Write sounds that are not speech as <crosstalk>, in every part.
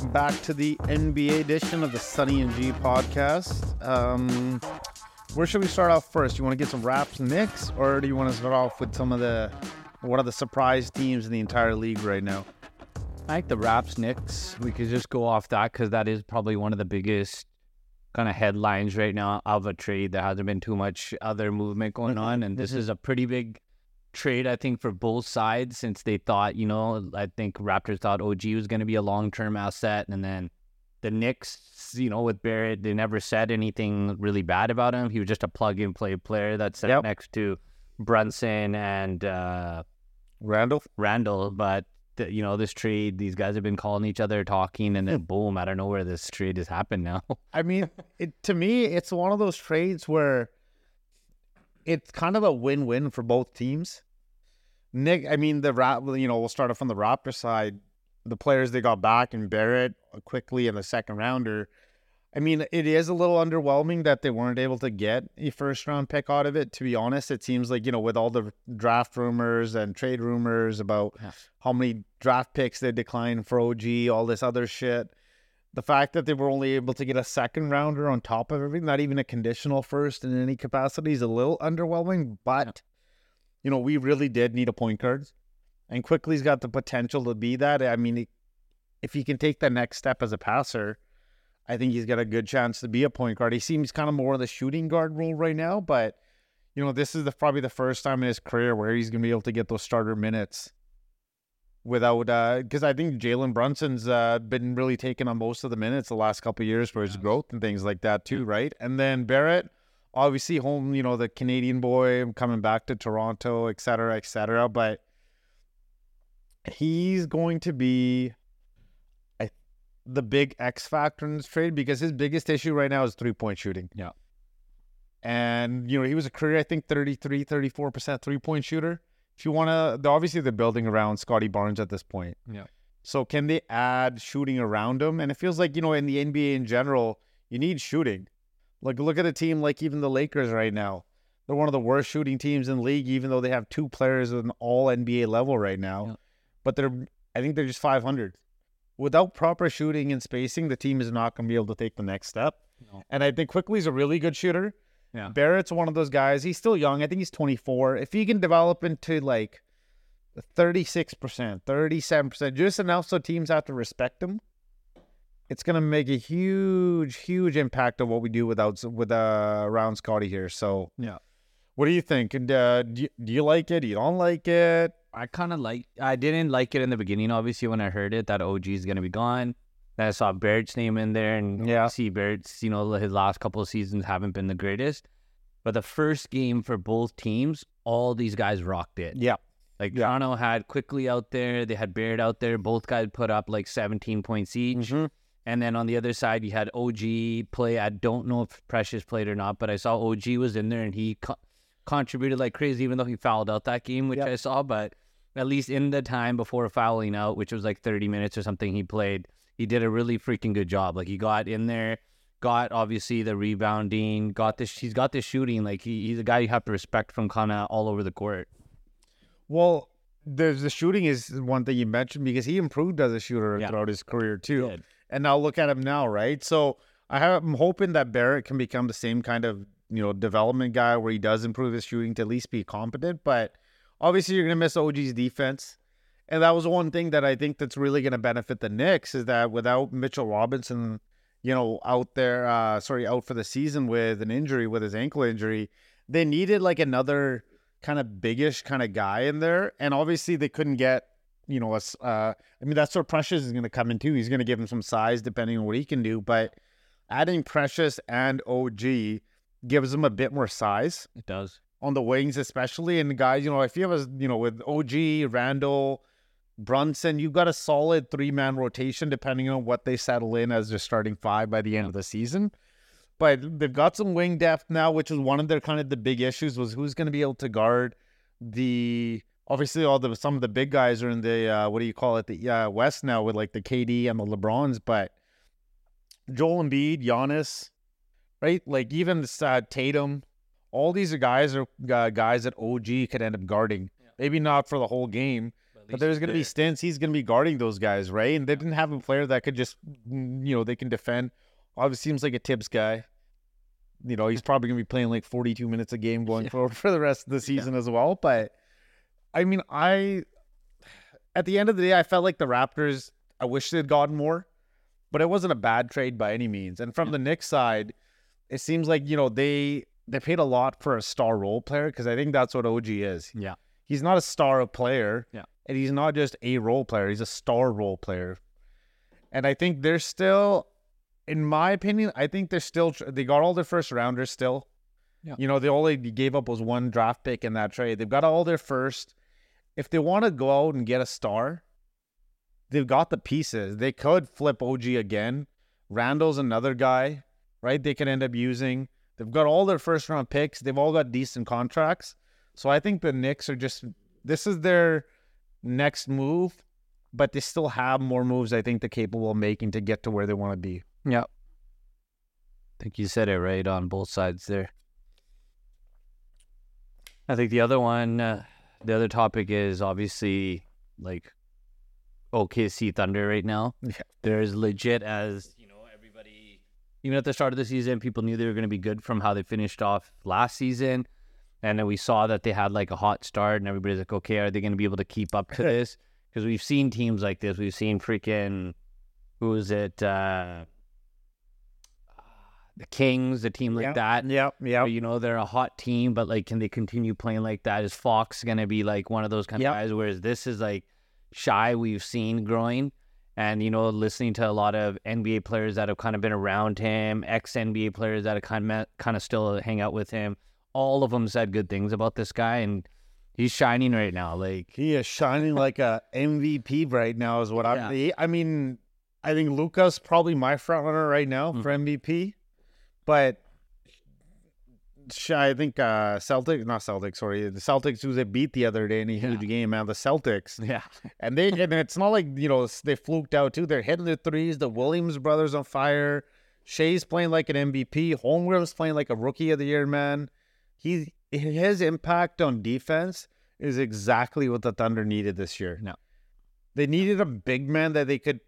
welcome back to the NBA edition of the Sunny and G podcast. Um, where should we start off first? You want to get some Raps Knicks, or do you want to start off with some of the what are the surprise teams in the entire league right now? I like the Raps Knicks. We could just go off that because that is probably one of the biggest kind of headlines right now of a trade. There hasn't been too much other movement going on, and this is a pretty big trade, I think, for both sides since they thought, you know, I think Raptors thought OG was going to be a long term asset, and then the Knicks, you know, with Barrett, they never said anything really bad about him. He was just a plug and play player that sat Yep. next to Brunson and uh, Randle. Randle, but th- you know this trade, these guys have been calling each other, talking, and then boom, I don't know where this trade has happened now. <laughs> I mean, it to me, it's one of those trades where it's kind of a win-win for both teams. Nick, I mean, the rap, you know, we'll start off on the Raptor side. The players they got back and Barrett Quickley in the second rounder. I mean, it is a little underwhelming that they weren't able to get a first round pick out of it. To be honest, it seems like you know, with all the draft rumors and trade rumors about how many draft picks they declined for OG, all this other shit the fact that they were only able to get a second rounder on top of everything, not even a conditional first in any capacity, is a little underwhelming. But you know, we really did need a point guard, and Quickley's got the potential to be that. I mean, if he can take the next step as a passer, I think he's got a good chance to be a point guard. He seems kind of more of the shooting guard role right now, but you know, this is the, probably the first time in his career where he's going to be able to get those starter minutes without because I think Jalen Brunson's uh, been really taking on most of the minutes the last couple of years for his growth and things like that too, right? And then Barrett, obviously home, you know, the Canadian boy coming back to Toronto, et cetera, et cetera. But he's going to be I, the big X factor in this trade because his biggest issue right now is three point shooting. Yeah. And, you know, he was a career, I think, 33, 34% three point shooter. If you want to, obviously they're building around Scottie Barnes at this point. Yeah. So can they add shooting around him? And it feels like, you know, in the NBA in general, you need shooting. Like, look at a team like even the Lakers right now. They're one of the worst shooting teams in the league, even though they have two players at an all NBA level right now. Yeah. But they're, I think they're just 500. Without proper shooting and spacing, the team is not going to be able to take the next step. No. And I think Quickley is a really good shooter. Yeah. Barrett's one of those guys. He's still young. I think he's 24. If he can develop into like 36%, 37%, just enough so teams have to respect him, it's going to make a huge, huge impact on what we do without with uh, around Scottie here. So, Yeah. what do you think? And uh, do, you, do you like it? Do you don't like it? I kind of like. I didn't like it in the beginning. Obviously, when I heard it that OG is gonna be gone, I saw Barrett's name in there, and Yeah. see Barrett's. You know, his last couple of seasons haven't been the greatest, but the first game for both teams, all these guys rocked it. Yeah. Like Yeah. Toronto had Quickley out there, they had Barrett out there. Both guys put up like 17 points each. Mhm. And then on the other side, you had OG play. I don't know if Precious played or not, but I saw OG was in there and he co- contributed like crazy, even though he fouled out that game, which Yep. I saw. But at least in the time before fouling out, which was like 30 minutes or something, he played. He did a really freaking good job. Like he got in there, got obviously the rebounding, got this. He's got the shooting. Like he, he's a guy you have to respect from kind of all over the court. Well, there's the shooting is one thing you mentioned because he improved as a shooter Yeah. throughout his career too. And now look at him now, right? So I have, I'm hoping that Barrett can become the same kind of you know development guy where he does improve his shooting to at least be competent. But obviously, you're gonna miss OG's defense, and that was one thing that I think that's really gonna benefit the Knicks is that without Mitchell Robinson, you know, out there, uh, sorry, out for the season with an injury, with his ankle injury, they needed like another kind of biggish kind of guy in there, and obviously they couldn't get you know, us. Uh, I mean, that's where Precious is going to come in too. He's going to give him some size depending on what he can do. But adding Precious and OG gives him a bit more size It does. on the wings, especially. And guys, you know, I feel as you know, with OG, Randle, Brunson, you've got a solid three man rotation depending on what they settle in as their starting five by the end of the season. But they've got some wing depth now, which is one of their kind of the big issues was who's going to be able to guard the obviously all the some of the big guys are in the uh, what do you call it the uh, West now with like the KD and the LeBrons, but Joel Embiid, Giannis, right? Like even this, uh, Tatum, all these are guys are uh, guys that OG could end up guarding. Yeah. Maybe not for the whole game, But there's going to be stints. He's going to be guarding those guys, right? And they didn't have a player that could just, mm, you know, they can defend. Obviously, seems like a Thibs guy. You know, he's probably going to be playing like 42 minutes a game <laughs> going Yeah. forward for the rest of the season as well. But I mean, I, at the end of the day, I felt like the Raptors, I wish they'd gotten more, but it wasn't a bad trade by any means. And from the Knicks side, it seems like, you know, they, they paid a lot for a star role player because I think that's what OG is Yeah. he's not a star of player. Yeah. And he's not just a role player, he's a star role player. And I think they're still, in my opinion, I think they're still, they got all their first rounders still. Yeah. You know, they only gave up was one draft pick in that trade. They've got all their first. If they want to go out and get a star, they've got the pieces. They could flip OG again. Randle's another guy, right? They can end up using. They've got all their first round picks. They've all got decent contracts. So I think the Knicks are just this is their next move, but they still have more moves I think they're capable of making to get to where they want to be. Yeah. I think you said it right on both sides there. I think the other one, uh, the other topic is obviously like OKC Thunder right now. Yeah. They're as legit as, you know, everybody, even at the start of the season, people knew they were going to be good from how they finished off last season. And then we saw that they had like a hot start, and everybody's like, okay, are they going to be able to keep up to <laughs> this? Because we've seen teams like this. We've seen freaking, who was it? Uh, the Kings, a team like Yeah. that. Yep, where, You know, they're a hot team, but like, can they continue playing like that? Is Fox going to be like one of those kind Yep. of guys? Whereas this is like Shai, we've seen growing. And, you know, listening to a lot of NBA players that have kind of been around him, ex NBA players that have kind of, kind of still hang out with him, all of them said good things about this guy. And he's shining right now. Like, He is shining like a MVP right now, is what Yeah. I'm. I mean, I think Luka's probably my front runner right now Mm. for MVP, but I think uh Celtics, not Celtics, sorry, the Celtics who they beat the other day in a huge Yeah. game, man. The Celtics, yeah. <laughs> and they and it's not like you know they fluked out too. They're hitting the threes. The Williams brothers on fire. Shai's playing like an MVP. Holmgren's playing like a rookie of the year, man. He his impact on defense is exactly what the Thunder needed this year. No. They needed a big man that they could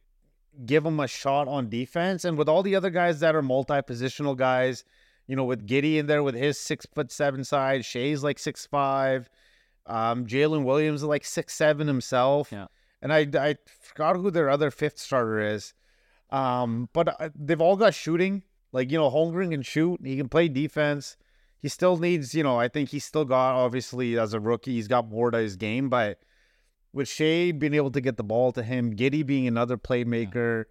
give him a shot on defense. And with all the other guys that are multi-positional guys, you know, with Giddey in there with his six foot seven size, Shai's like six five, um, Jalen Williams is like six seven himself. Yeah. And I I forgot who their other fifth starter is. Um, but uh, they've all got shooting. Like, you know, Holmgren can shoot, he can play defense. He still needs, you know, I think he's still got obviously as a rookie, he's got more to his game, but with Shai being able to get the ball to him, Giddey being another playmaker,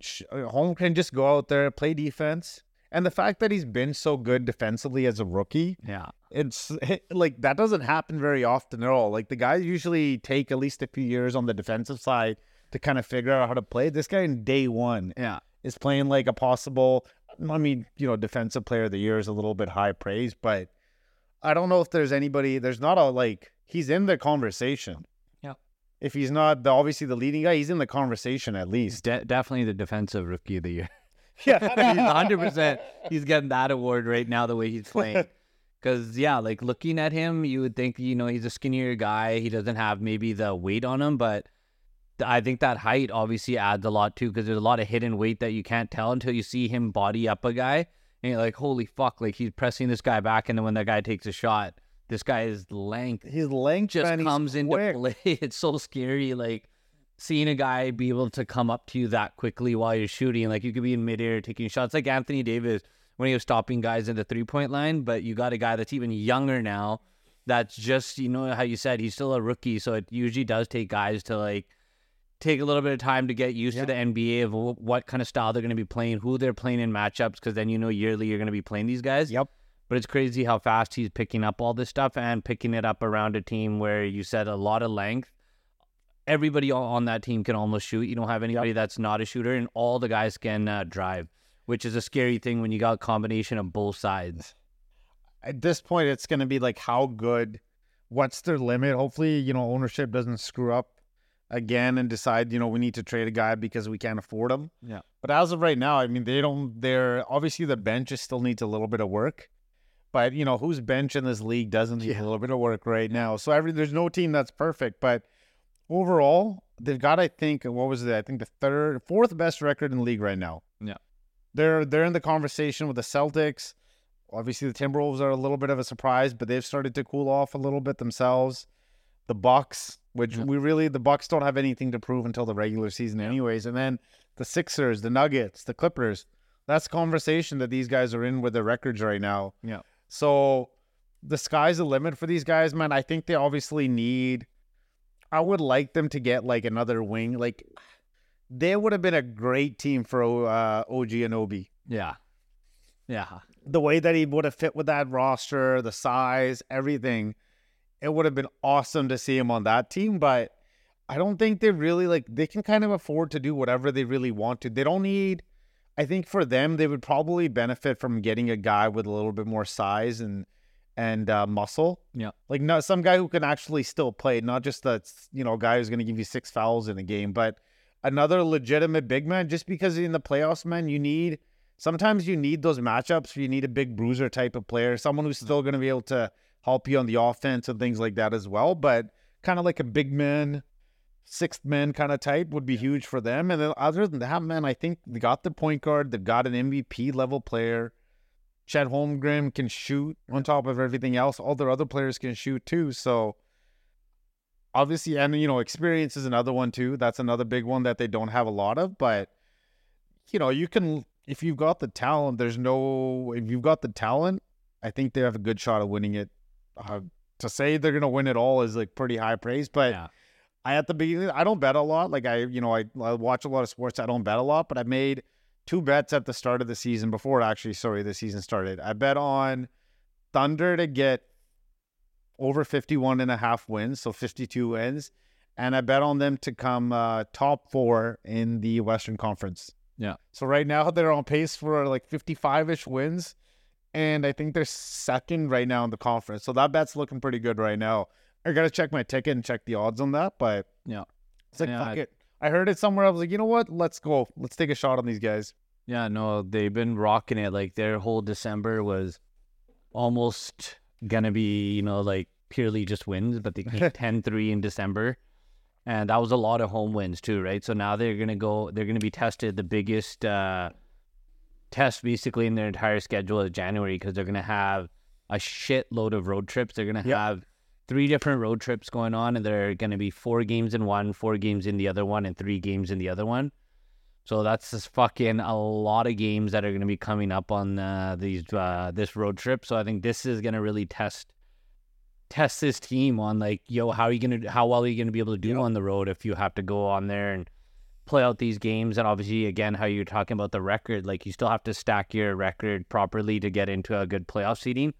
Sh- uh, Holm can just go out there, play defense. And the fact that he's been so good defensively as a rookie, Yeah. it's like that doesn't happen very often at all. Like the guys usually take at least a few years on the defensive side to kind of figure out how to play. This guy in day one Yeah. is playing like a possible, I mean, you know, defensive player of the year is a little bit high praise, but I don't know if there's anybody, there's not a like, he's in the conversation. Yeah. If he's not the obviously the leading guy, he's in the conversation at least. de- definitely the defensive rookie of the year. <laughs> Yeah. <laughs> he's 100%. He's getting that award right now, the way he's <laughs> playing. Because, yeah, like looking at him, you would think, you know, he's a skinnier guy. He doesn't have maybe the weight on him, but I think that height obviously adds a lot too, because there's a lot of hidden weight that you can't tell until you see him body up a guy. And you're like, holy fuck, like he's pressing this guy back. And then when that guy takes a shot, this guy is length His length just comes into quick. play. <laughs> It's so scary. Like seeing a guy be able to come up to you that quickly while you're shooting. Like you could be in midair taking shots, like Anthony Davis when he was stopping guys in the three point line. But you got a guy that's even younger now. That's just you know how you said he's still a rookie, so it usually does take guys to like take a little bit of time to get used Yeah. to the NBA of wh- what kind of style they're going to be playing, who they're playing in matchups, because then you know yearly you're going to be playing these guys. Yep. But it's crazy how fast he's picking up all this stuff and picking it up around a team where you said a lot of length. Everybody on- that team can almost shoot. You don't have anybody that's not a shooter, and all the guys can uh, drive, which is a scary thing when you got a combination of both sides. At this point, it's going to be like how good, what's their limit? Hopefully, you know, ownership doesn't screw up again and decide, you know, we need to trade a guy because we can't afford him. Yeah. But as of right now, I mean, they don't, they're obviously the bench just still needs a little bit of work. But, you know, whose bench in this league doesn't need Yeah. a little bit of work right now? So every, there's no team that's perfect. But overall, they've got I think what was it? I think the third, fourth best record in the league right now. Yeah. they're they're in the conversation with the Celtics. Obviously, the Timberwolves are a little bit of a surprise, but they've started to cool off a little bit themselves. The Bucks, which Yeah. we really the Bucks don't have anything to prove until the regular season, anyways, and then the Sixers, the Nuggets, the Clippers. That's conversation that these guys are in with their records right now. Yeah. So the sky's the limit for these guys, man. I think they obviously need. I would like them to get like another wing. Like they would have been a great team for uh, OG and Obi. Yeah. Yeah. The way that he would have fit with that roster, the size, everything, it would have been awesome to see him on that team. But I don't think they really like. They can kind of afford to do whatever they really want to. They don't need. I think for them, they would probably benefit from getting a guy with a little bit more size and and uh, muscle. Yeah. like not some guy who can actually still play, not just a you know guy who's going to give you six fouls in a game, but another legitimate big man. Just because in the playoffs, man, you need sometimes you need those matchups. You need a big bruiser type of player, someone who's still going to be able to help you on the offense and things like that as well. But kind of like a big man, sixth man kind of type would be huge for them. And then other than that, man, I think they got the point guard. They've got an MVP level player. Chet Holmgren can shoot on top of everything else. All their other players can shoot too. So obviously, and you know, experience is another one too. That's another big one that they don't have a lot of. But you know, you can if you've got the talent. There's no if you've got the talent. I think they have a good shot of winning it. Uh, to say they're gonna win it all is like pretty high praise, but. yeah. I at the beginning I don't bet a lot. Like I, you know, I, I watch a lot of sports. I don't bet a lot, but I made two bets at the start of the season before actually, sorry, the season started. I bet on Thunder to get over 51 and a half wins, so 52 wins, and I bet on them to come uh, top 4 in the Western Conference. Yeah. So right now they're on pace for like 55ish wins and I think they're second right now in the conference. So that bet's looking pretty good right now. I gotta check my ticket and check the odds on that, but Yeah. it's like Yeah, fuck I- it. I heard it somewhere. I was like, you know what? Let's go. Let's take a shot on these guys. Yeah, no, they've been rocking it. Like their whole December was almost gonna be, you know, like purely just wins, but they came <laughs> 10-3 in December. And that was a lot of home wins too, right? So now they're gonna go they're gonna be tested the biggest uh test basically in their entire schedule is January because they're gonna have a shitload of road trips. They're gonna Yep. have three different road trips going on and they're gonna be four games in one, four games in the other one, and three games in the other one. So that's just fucking a lot of games that are going to be coming up on uh, these uh, this road trip. So I think this is going to really test test this team on like, yo, how are you gonna how well are you gonna be able to do on the road if you have to go on there and play out these games? And obviously, again, how you're talking about the record, like you still have to stack your record properly to get into a good playoff seeding.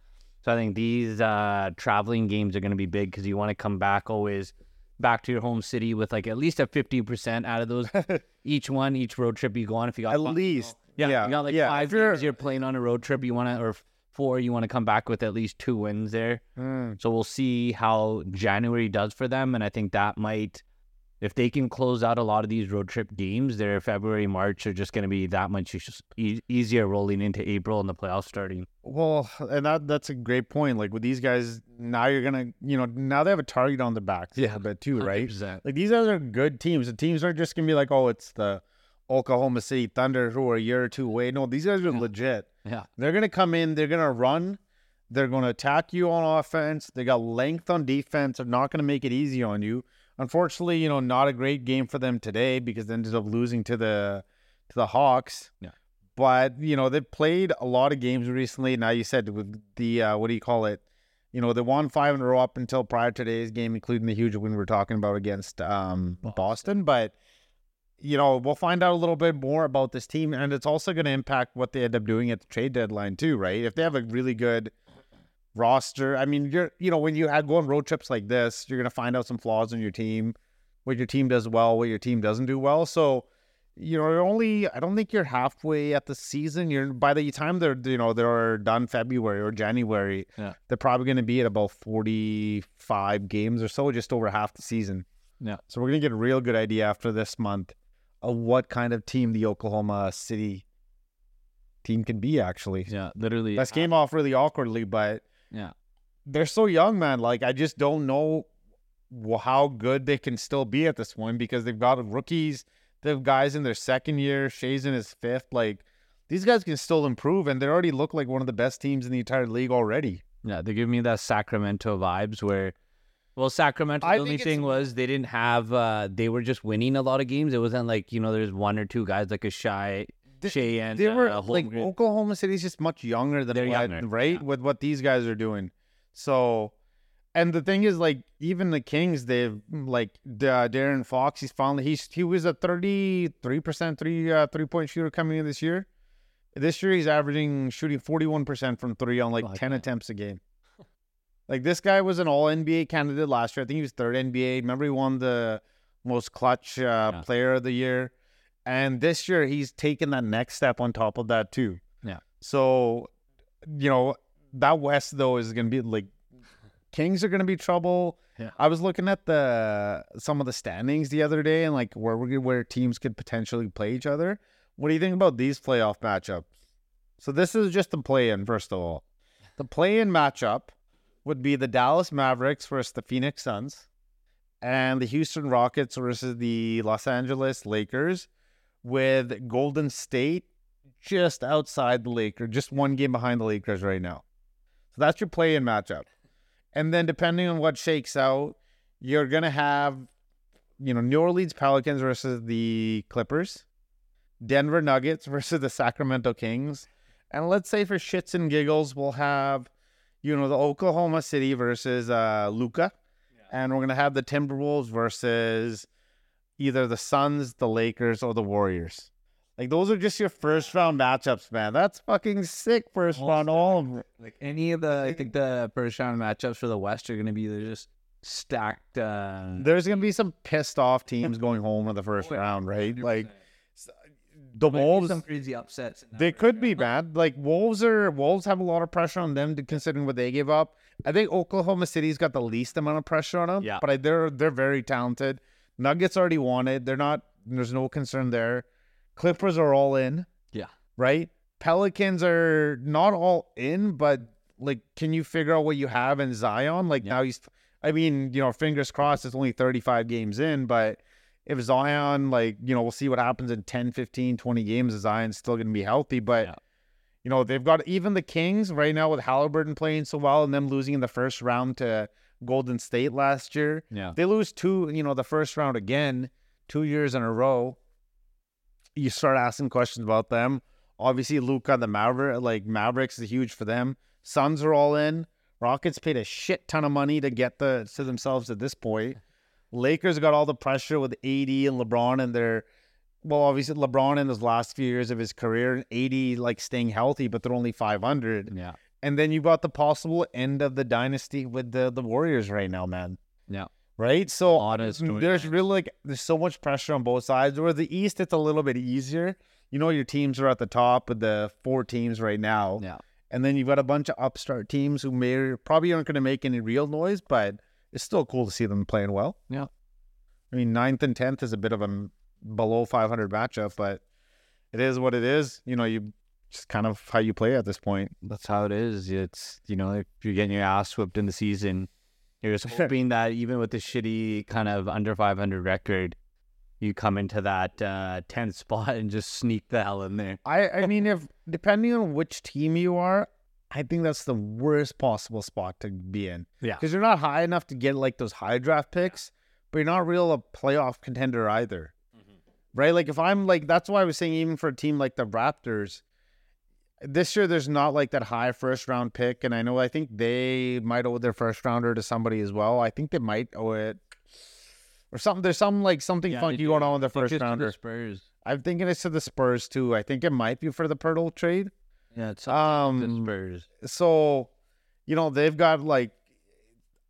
So I think these uh, traveling games are going to be big because you want to come back always back to your home city with like at least a 50% out of those <laughs> each one, each road trip you go on. If you got At fi- least, yeah, yeah, you got like yeah. five you're- games you're playing on a road trip, you want to, or four, you want to come back with at least two wins there. Mm. So we'll see how January does for them. And I think that might, if they can close out a lot of these road trip games, their February, March are just going to be that much e- easier rolling into April and the playoffs starting. Well, and that that's a great point. Like with these guys, now you're gonna, you know, now they have a target on the back, Yeah, a bit too, right? 100%. Like these guys are good teams. The teams aren't just gonna be like, oh, it's the Oklahoma City Thunder who are a year or two away. No, these guys are Yeah. legit. Yeah. They're gonna come in. They're gonna run. They're gonna attack you on offense. They got length on defense. They're not gonna make it easy on you. Unfortunately, you know, not a great game for them today because they ended up losing to the to the Hawks. Yeah. But you know, they played a lot of games recently. Now you said with the uh, what do you call it? You know, they won five in a row up until prior to today's game, including the huge win we were talking about against um, Boston. Boston. But you know, we'll find out a little bit more about this team, and it's also going to impact what they end up doing at the trade deadline too, right? If they have a really good roster, I mean, you're you know, when you had go on road trips like this, you're going to find out some flaws in your team, what your team does well, what your team doesn't do well. So, you know, you're only I don't think you're halfway at the season. You're by the time they're you know they're done February or January, Yeah. they're probably going to be at about 45 games or so, just over half the season. Yeah. So we're gonna get a real good idea after this month of what kind of team the Oklahoma City team can be. Actually, Yeah, literally. this came off really awkwardly, but Yeah. they're so young, man. Like I just don't know. how good they can still be at this point because they've got rookies, they have guys in their second year, Shai's in his fifth. Like these guys can still improve, and they already look like one of the best teams in the entire league already. Yeah, they give me that Sacramento vibes where, well, Sacramento. I The only thing was they didn't have. uh They were just winning a lot of games. It wasn't like you know there's one or two guys like a Shai Shai and They were uh, like. Oklahoma City's just much younger than what, younger, right? yeah. With what these guys are doing. So, and the thing is, like, even the Kings, they've like uh, De'Aaron Fox. He's finally he's he was a thirty three percent three uh, three point shooter coming in this year. This year, he's averaging shooting forty one percent from three on like ten attempts a game. <laughs> Like this guy was an All NBA candidate last year. I think he was third NBA. Remember, he won the most clutch uh, Yeah. player of the year. And this year, he's taken that next step on top of that too. Yeah. So, you know, that West though is going to be like Kings are going to be trouble. Yeah. I was looking at the some of the standings the other day and like where we where teams could potentially play each other. What do you think about these playoff matchups? So this is just the play-in first of all. The play-in matchup would be the Dallas Mavericks versus the Phoenix Suns and the Houston Rockets versus the Los Angeles Lakers with Golden State just outside the Lakers, just one game behind the Lakers right now. So that's your play in matchup. And then depending on what shakes out, you're going to have, you know, New Orleans Pelicans versus the Clippers, Denver Nuggets <laughs> versus the Sacramento Kings. And let's say for shits and giggles, we'll have, you know, the Oklahoma City versus uh, Luka. And we're going to have the Timberwolves versus either the Suns, the Lakers, or the Warriors. Like those are just your first round matchups, man. That's fucking sick first All round. All of them. Like any of the, I think the first round matchups for the West are going to be they're just stacked. Uh, There's gonna be some pissed off teams <laughs> going home in the first Oh, yeah, round, right? 100%. Like the Might Wolves, some crazy upsets. they could be bad. Like Wolves are Wolves have a lot of pressure on them to considering what they give up. I think Oklahoma City's got the least amount of pressure on them. Yeah. but I, they're they're very talented. Nuggets already wanted. They're not. There's no concern there. Clippers are all in. Yeah. right? Pelicans are not all in, but like, can you figure out what you have in Zion? Like Yeah. now he's, I mean, you know, fingers crossed, it's only 35 games in, but if Zion, like, you know, we'll see what happens in 10, 15, 20 games. Zion's still going to be healthy, but, Yeah. you know, they've got even the Kings right now with Haliburton playing so well and them losing in the first round to Golden State last year. Yeah. They lose two, you know, the first round again, two years in a row. You start asking questions about them. Obviously, Luka, the Maverick, like Mavericks, is huge for them. Suns are all in. Rockets paid a shit ton of money to get the to themselves at this point. Lakers got all the pressure with AD and LeBron and their well, obviously LeBron in his last few years of his career, and AD like staying healthy, but they're only five hundred. Yeah. And then you've got the possible end of the dynasty with the the Warriors right now, man Yeah. right? So of there's really like there's so much pressure on both sides. Where the East, it's a little bit easier. You know, your teams are at the top with the four teams right now, Yeah. and then you've got a bunch of upstart teams who may probably aren't going to make any real noise, but it's still cool to see them playing well. Yeah. I mean, ninth and tenth is a bit of a below 500 matchup, but it is what it is. You know, you just kind of how you play at this point. That's how it is. It's you know, if you're getting your ass whipped in the season, you're just hoping that even with the shitty kind of under 500 record, you come into that uh, 10th <laughs> spot and just sneak the hell in there. I I mean, if depending on which team you are, I think that's the worst possible spot to be in. Yeah. because you're not high enough to get like those high draft picks, but you're not real a playoff contender either, right? Like if I'm like that's why I was saying even for a team like the Raptors, this year there's not like that high first round pick, and I know I think they might owe their first rounder to somebody as well. I think they might owe it. Or something. There's some like something Yeah, funky going on with the first to the rounder. Spurs. I'm thinking it's to the Spurs too. I think it might be for the Poeltl trade. Yeah, it's um, the Spurs. so, you know, they've got like,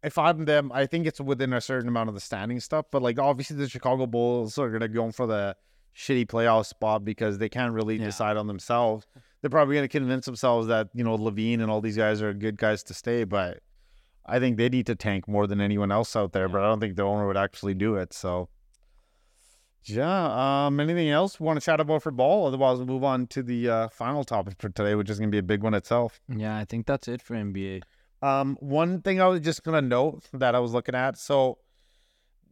if I'm them, I think it's within a certain amount of the standing stuff. But like, obviously, the Chicago Bulls are gonna go for the shitty playoff spot because they can't really Yeah. decide on themselves. They're probably gonna convince themselves that you know LaVine and all these guys are good guys to stay, but I think they need to tank more than anyone else out there. But I don't think the owner would actually do it. So. Yeah. Um. Anything else want to chat about for ball? Otherwise, we'll move on to the uh, final topic for today, which is going to be a big one itself. Yeah, I think that's it for NBA. Um, one thing I was just gonna note that I was looking at. So,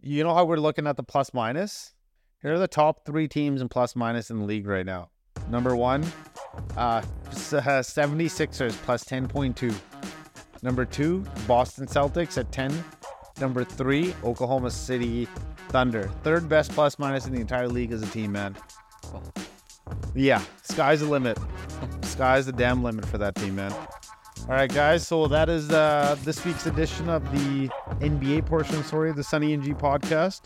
you know how we're looking at the plus minus? Are the top three teams in plus minus in the league right now. Number one, uh, 76ers plus 10.2. Number two, Boston Celtics at 10. Number three, Oklahoma City Thunder. Third best plus minus in the entire league as a team, man. Yeah, sky's the limit. <laughs> Sky's the damn limit for that team, man. All right, guys. So that is uh, this week's edition of the NBA portion, sorry, the Sunny and G podcast.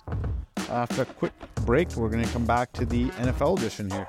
After a quick break, we're going to come back to the NFL edition here.